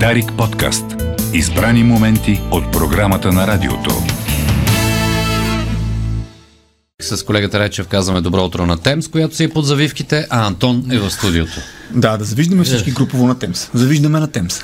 Дарик подкаст. Избрани моменти от програмата на радиото. С колегата Речев казваме добро утро на Темс, която си е под завивките, а Антон е в студиото. Да, да завиждаме всички групово на Темс. Завиждаме на Темс.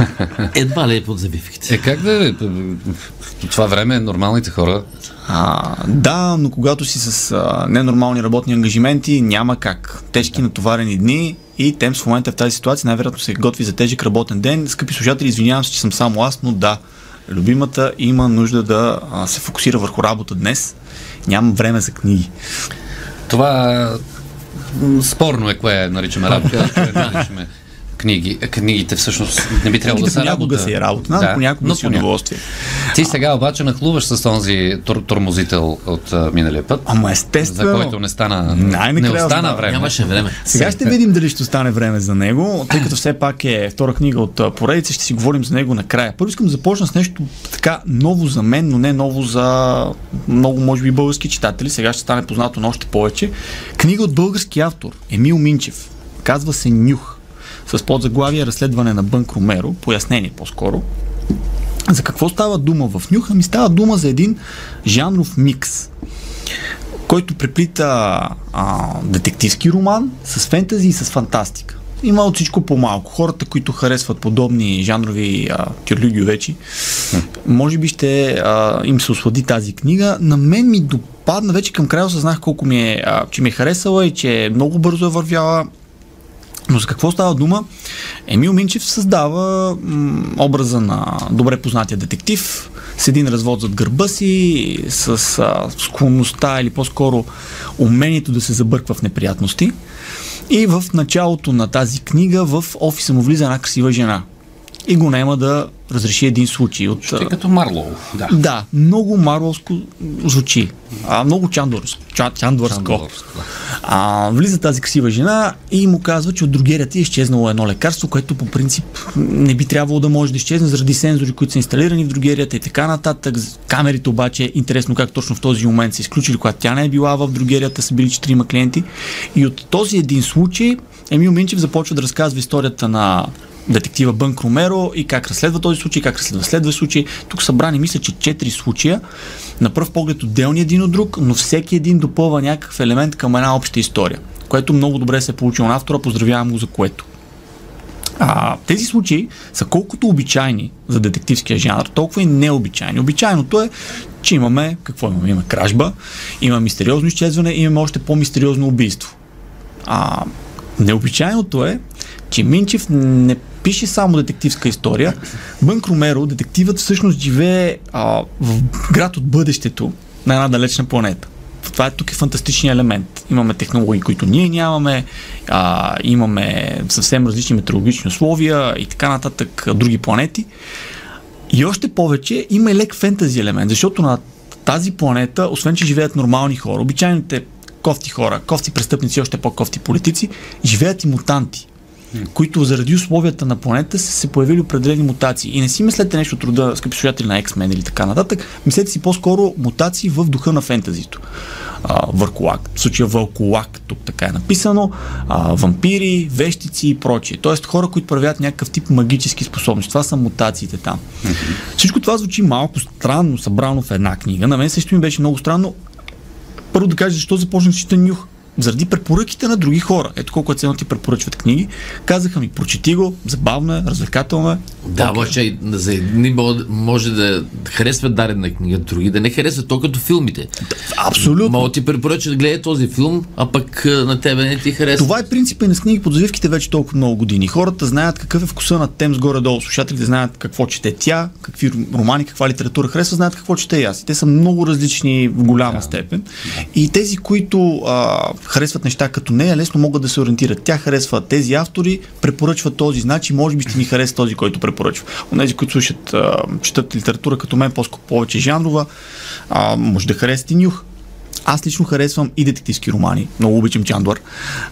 Едва ли е под завивките. Е, как да е? В това време нормалните хора А, да, но когато си с а, ненормални работни ангажименти, няма как. Тежки натоварени дни и Темс в момента в тази ситуация най-вероятно се готви за тежък работен ден. Скъпи слушатели, извинявам се, че съм само аз, но да, любимата има нужда да се фокусира върху работа днес. Нямам време за книги. Това спорно е кое наричаме работа, кое наричаме книги. Е, Книгите всъщност не би трябвало да са работа. си е работа, да, понякога но си удоволствие. Ти сега обаче нахлуваш с този тур- тормозител от а, миналия път, Ама за естествено. който не стана, не остана време. Нямаше време. Сега ще видим дали ще остане време за него, тъй като все пак е втора книга от поредица, ще си говорим за него накрая. Първо искам да започна с нещо така ново за мен, но не ново за много, може би, български читатели. Сега ще стане познато на още повече. Книга от български автор Емил Минчев. Казва се Нюх. С подзаглавие Разследване на Бънк Ромеро, пояснение по-скоро. За какво става дума в Нюха? Ми става дума за един жанров микс който преплита а, детективски роман с фентази и с фантастика. Има от всичко по-малко. Хората, които харесват подобни жанрови а, тюрлюгиовечи, може би ще а, им се ослади тази книга. На мен ми допадна, вече към края осъзнах колко ми е, а, че ми е харесала и че много бързо е вървяла. Но за какво става дума? Емил Минчев създава м, образа на добре познатия детектив с един развод зад гърба си, с а, склонността или по-скоро умението да се забърква в неприятности. И в началото на тази книга в офиса му влиза една красива жена. И го няма да разреши един случай от... Ще е като Марлоу. Да. Да, много марвелско звучи. А, много чандорско. Ча, чандорско. Чандорско, да. А, влиза тази красива жена и му казва, че от другерията е изчезнало едно лекарство, което по принцип не би трябвало да може да изчезне заради сензори, които са инсталирани в другерията и така нататък. Камерите обаче, интересно как точно в този момент са изключили, когато тя не е била в другерията, са били четирима клиенти. И от този един случай Емил Минчев започва да разказва историята на детектива Бънк Ромеро и как разследва този случай, как разследва следва случай. Тук са брани, мисля, че четири случая. На пръв поглед отделни един от друг, но всеки един допълва някакъв елемент към една обща история, което много добре се е получило на автора, поздравявам го за което. А, тези случаи са колкото обичайни за детективския жанр, толкова и необичайни. Обичайното е, че имаме, какво имаме? Има кражба, има мистериозно изчезване, имаме още по-мистериозно убийство. А, необичайното е, че Минчев не пише само детективска история. Бънк Ромеро, детективът всъщност живее а, в град от бъдещето на една далечна планета. Това е тук е фантастичният елемент. Имаме технологии, които ние нямаме, а, имаме съвсем различни метеорологични условия и така нататък, други планети. И още повече има и лек фентази елемент, защото на тази планета, освен че живеят нормални хора, обичайните кофти хора, кофти престъпници, още по-кофти политици, живеят и мутанти които заради условията на планета са се появили определени мутации. И не си мислете нещо от рода, скъпи слушатели на X-Men или така нататък, мислете си по-скоро мутации в духа на фентазито. А, върколак, в случая вълколак, тук така е написано, а, вампири, вещици и прочие. Тоест хора, които проявяват някакъв тип магически способности. Това са мутациите там. Всичко това звучи малко странно, събрано в една книга. На мен също ми беше много странно. Първо да кажа, защо започнах да чета нюх заради препоръките на други хора. Ето колко е ценно ти препоръчват книги. Казаха ми, прочети го, забавно е, развлекателно е. Да, обаче за едни може- да харесват дадена книга, други да не харесват, то като филмите. Абсолютно. Мога да ти препоръча да гледай този филм, а пък а, на тебе не ти харесва. Това е принципа и на с книги под завивките вече толкова много години. Хората знаят какъв е вкуса на Темс горе-долу. Слушателите знаят какво чете тя, какви романи, каква литература харесва, знаят какво чете и аз. Те са много различни в голяма степен. И тези, които а, харесват неща като нея, лесно могат да се ориентират. Тя харесва тези автори, препоръчва този, значи може би ще ми хареса този, който препоръчва. Онези, които слушат, четат литература като мен, по-скоро повече жанрова, а, може да харесат и нюх. Аз лично харесвам и детективски романи. Много обичам Чандор.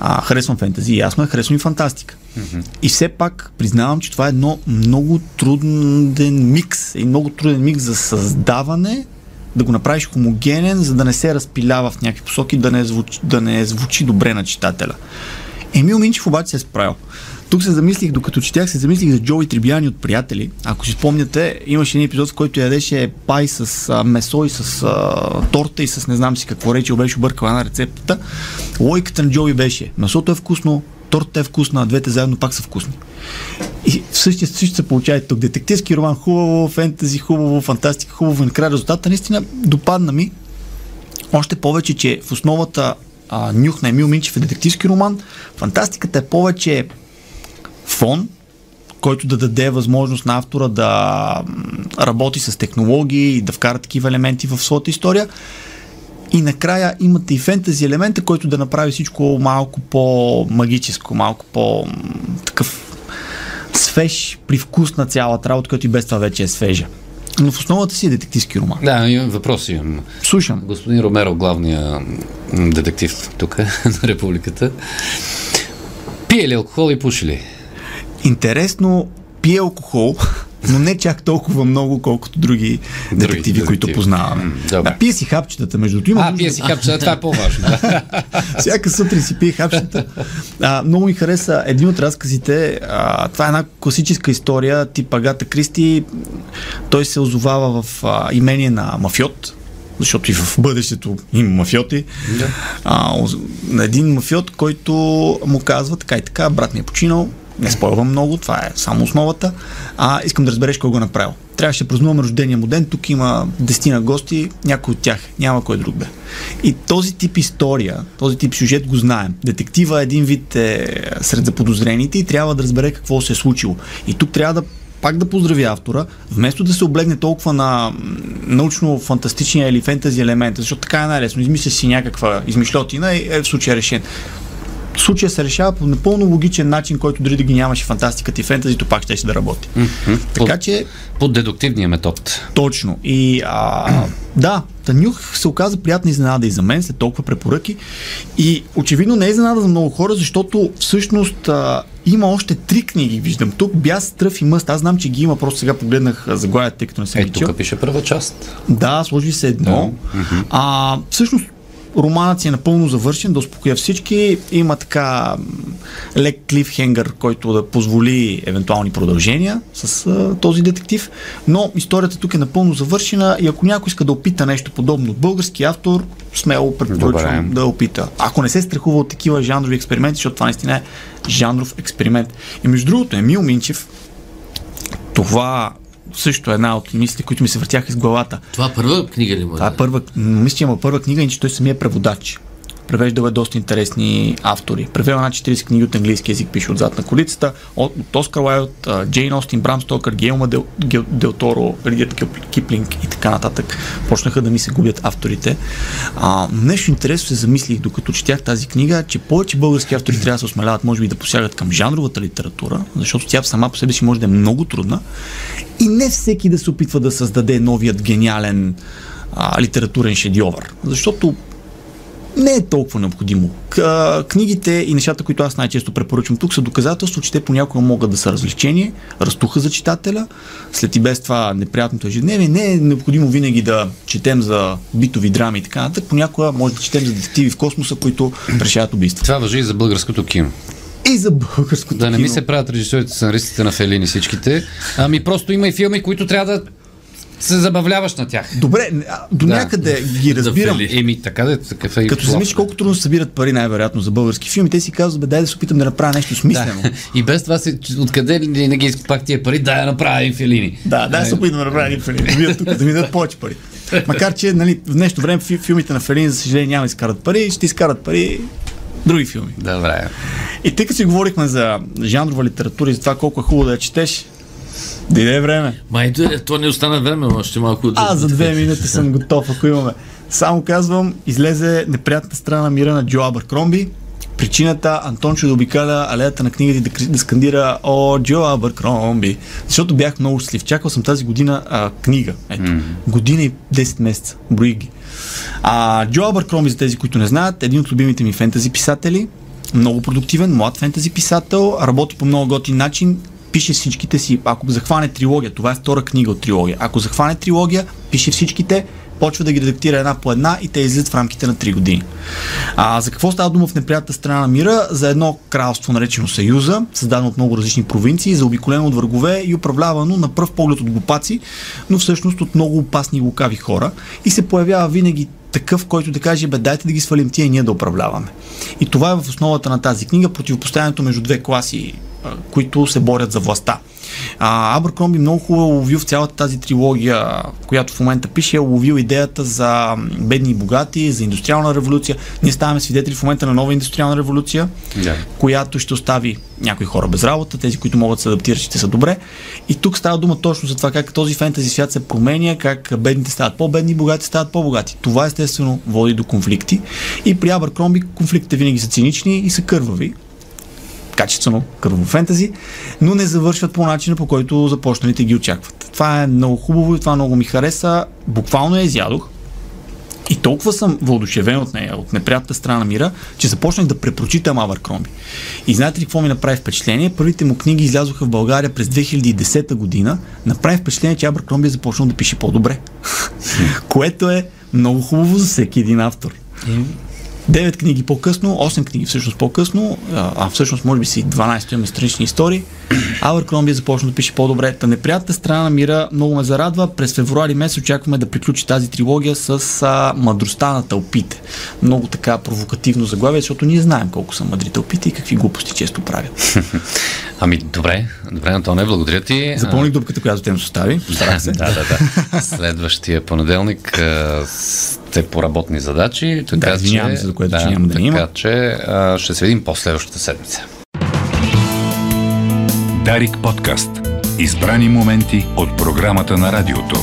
А, харесвам фентази, ясно е, харесвам и фантастика. Mm-hmm. И все пак признавам, че това е едно много труден микс. И много труден микс за създаване, да го направиш хомогенен, за да не се разпилява в някакви посоки, да не звучи, да не звучи добре на читателя. Емил Минчев обаче се е справил. Тук се замислих, докато четях, се замислих за Джои Трибияни от приятели. Ако си спомняте, имаше един епизод, в който ядеше пай с а, месо и с а, торта и с не знам си какво рече, беше объркала на рецептата. Логиката на Джои беше, месото е вкусно, тортата е вкусна, а двете заедно пак са вкусни. И в същия също се получава тук. Детективски роман хубаво, фентази хубаво, фантастика хубаво, накрая резултата наистина допадна ми. Още повече, че в основата а, нюх на Емил Минчев е детективски роман. Фантастиката е повече фон, който да даде възможност на автора да работи с технологии и да вкара такива елементи в своята история. И накрая имате и фентази елемента, който да направи всичко малко по-магическо, малко по-такъв свеж, привкус на цялата работа, който и без това вече е свежа. Но в основата си е детективски роман. Да, имам въпрос имам. Слушам. Господин Ромеро, главния детектив тук на републиката. Пие ли алкохол и пуши ли? Интересно, пие алкохол, но не чак толкова много, колкото други, Други детективи, които познаваме. Добре. Да, пие си хапчетата, между другото. А, пие си хапче, това е по-важно. Всяка сутрин си пие хапчета. А, много ми хареса един от разказите. А, това е една класическа история, тип Агата Кристи. Той се озовава в а, имение на мафиот, защото и в бъдещето има мафиоти. Да. А, на един мафиот, който му казва така и така, брат ми е починал, не спойвам много, това е само основата. А, искам да разбереш кой го е направил. Трябваше да празнуваме рождения му ден, тук има дестина гости, някой от тях, няма кой друг бе. И този тип история, този тип сюжет го знаем. Детектива един вид е сред заподозрените и трябва да разбере какво се е случило. И тук трябва да пак да поздравя автора, вместо да се облегне толкова на научно-фантастичния или фентази елемент, защото така е най-лесно. Измисля си някаква измишлетина и е в случая решен. Случая се решава по напълно логичен начин, който дори да ги нямаше фантастиката и фентазито, пак ще да работи. Така че, Под дедуктивния метод. точно. И а, да, Танюх се оказа приятна изненада и за мен след толкова препоръки. И очевидно не е изненада за много хора, защото всъщност а, има още три книги, виждам тук. Бяс, Тръв и Мъст. Аз знам, че ги има, просто сега погледнах заглавията, тъй като не съм Е, чел. тук пише първа част. Да, сложи се едно. А, всъщност, романът си е напълно завършен, да успокоя всички. Има така лек клифхенгър, който да позволи евентуални продължения с а, този детектив. Но историята тук е напълно завършена и ако някой иска да опита нещо подобно от български автор, смело препоръчвам да опита. Ако не се страхува от такива жанрови експерименти, защото това наистина е жанров експеримент. И между другото, Емил Минчев, това също е една от мислите, които ми се въртяха из главата. Това първа книга ли му е? Това е първа, мисля, че има първа книга, и че той самия е преводач. Превеждал е доста интересни автори. Превел на 40 книги от английски язик, пише отзад на колицата, от, от Оскар Уайлд, Джейн Остин, Брам Стокър, Гелма Дел, Гел, Дел Торо, Ридият Кип- Киплинг и така нататък. Почнаха да ми се губят авторите. А, нещо интересно се замислих, докато четях тази книга, че повече български автори трябва да се осмеляват, може би да посягат към жанровата литература, защото тя сама по себе си може да е много трудна. И не всеки да се опитва да създаде новият гениален а, литературен шедьовър. Защото не е толкова необходимо. Книгите и нещата, които аз най-често препоръчвам тук, са доказателство, че те понякога могат да са развлечение, разтуха за читателя, след и без това неприятното ежедневие. Не е необходимо винаги да четем за битови драми и така нататък. Понякога може да четем за детективи в космоса, които решават убийства. Това въжи и за българското кино. И за българското Да не ми кино. се правят режисьорите, сценаристите на Фелини всичките. Ами просто има и филми, които трябва да се забавляваш на тях. Добре, до Да. някъде ги разбирам. Еми, така да е, такъв е Като се замислиш колко трудно се събират пари най-вероятно за български филми, те си казват, бе, дай да се опитам да направя нещо смислено. Да. И без това си, откъде ли не ги пак тия пари, да я направя един Фелини. Да, дай се опитам да направя един филм. Да тук, да ми дадат повече пари. Макар, че нали, в днешно време фи- филмите на Фелин, за съжаление, няма да изкарат пари, ще изкарат пари други филми. Добре. И тъй като си говорихме за жанрова литература и за това колко е хубаво да я четеш, дойде време. Май, да, то не остана време, още малко. да- А, за две минути съм готов, ако имаме. Само казвам, излезе неприятната страна на мира на Джо Абъркромби. Причината Антончо да обикаля алеята на книгите и да, да скандира О, Джо Абъркромби. Защото бях много щастлив. Чакал съм тази година а, книга. Ето. Година и 10 месеца. Брои ги. А, Джо Абъркромби, за тези, които не знаят, е един от любимите ми фентази писатели. Много продуктивен, млад фентази писател. Работи по много готин начин пише всичките си, ако захване трилогия, това е втора книга от трилогия, ако захване трилогия, пише всичките почва да ги редактира една по една и те излизат в рамките на 3 години. А, за какво става дума в неприятната страна на мира? За едно кралство, наречено Съюза, създадено от много различни провинции, заобиколено от врагове и управлявано на пръв поглед от глупаци, но всъщност от много опасни и лукави хора. И се появява винаги такъв, който да каже, бе, дайте да ги свалим тия ние да управляваме. И това е в основата на тази книга, противопоставянето между две класи, които се борят за властта. А, Абъркромби много хубаво ловил в цялата тази трилогия, която в момента пише, е ловил идеята за бедни и богати, за индустриална революция. Ние ставаме свидетели в момента на нова индустриална революция, Да. която ще остави някои хора без работа, тези, които могат да се адаптират, ще са добре. И тук става дума точно за това как този фентази свят се променя, как бедните стават по-бедни, богати стават по-богати. Това естествено води до конфликти. И при Абъркромби конфликтите винаги са цинични и са кървави качествено кърво фентази, но не завършват по начина, по който започналите ги очакват. Това е много хубаво и това много ми хареса. Буквално я изядох. И толкова съм въодушевен от нея, от неприятната страна на мира, че започнах да препрочитам Абъркромби. И знаете ли какво ми направи впечатление? Първите му книги излязоха в България през 2010 година. Направи впечатление, че Абъркромби е започнал да пише по-добре. Което е много хубаво за всеки един автор. 9 книги по-късно, 8 книги всъщност по-късно, а, всъщност може би си 12 имаме странични истории. Абъркромби започна да пише по-добре. Та неприятната страна на мира много ме зарадва. През февруари месец очакваме да приключи тази трилогия с а, мъдростта на тълпите. Много така провокативно заглавие, защото ние знаем колко са мъдри тълпите и какви глупости често правят. Ами, добре, добре, Антоне, благодаря ти. Запълних дупката, която те ми остави. Се. да, да, да. Следващия понеделник сте по работни задачи. Така, Да, извинявам се, за което, че няма да така, ни има. че а, ще се видим по-следващата седмица. Дарик подкаст. Избрани моменти от програмата на радиото.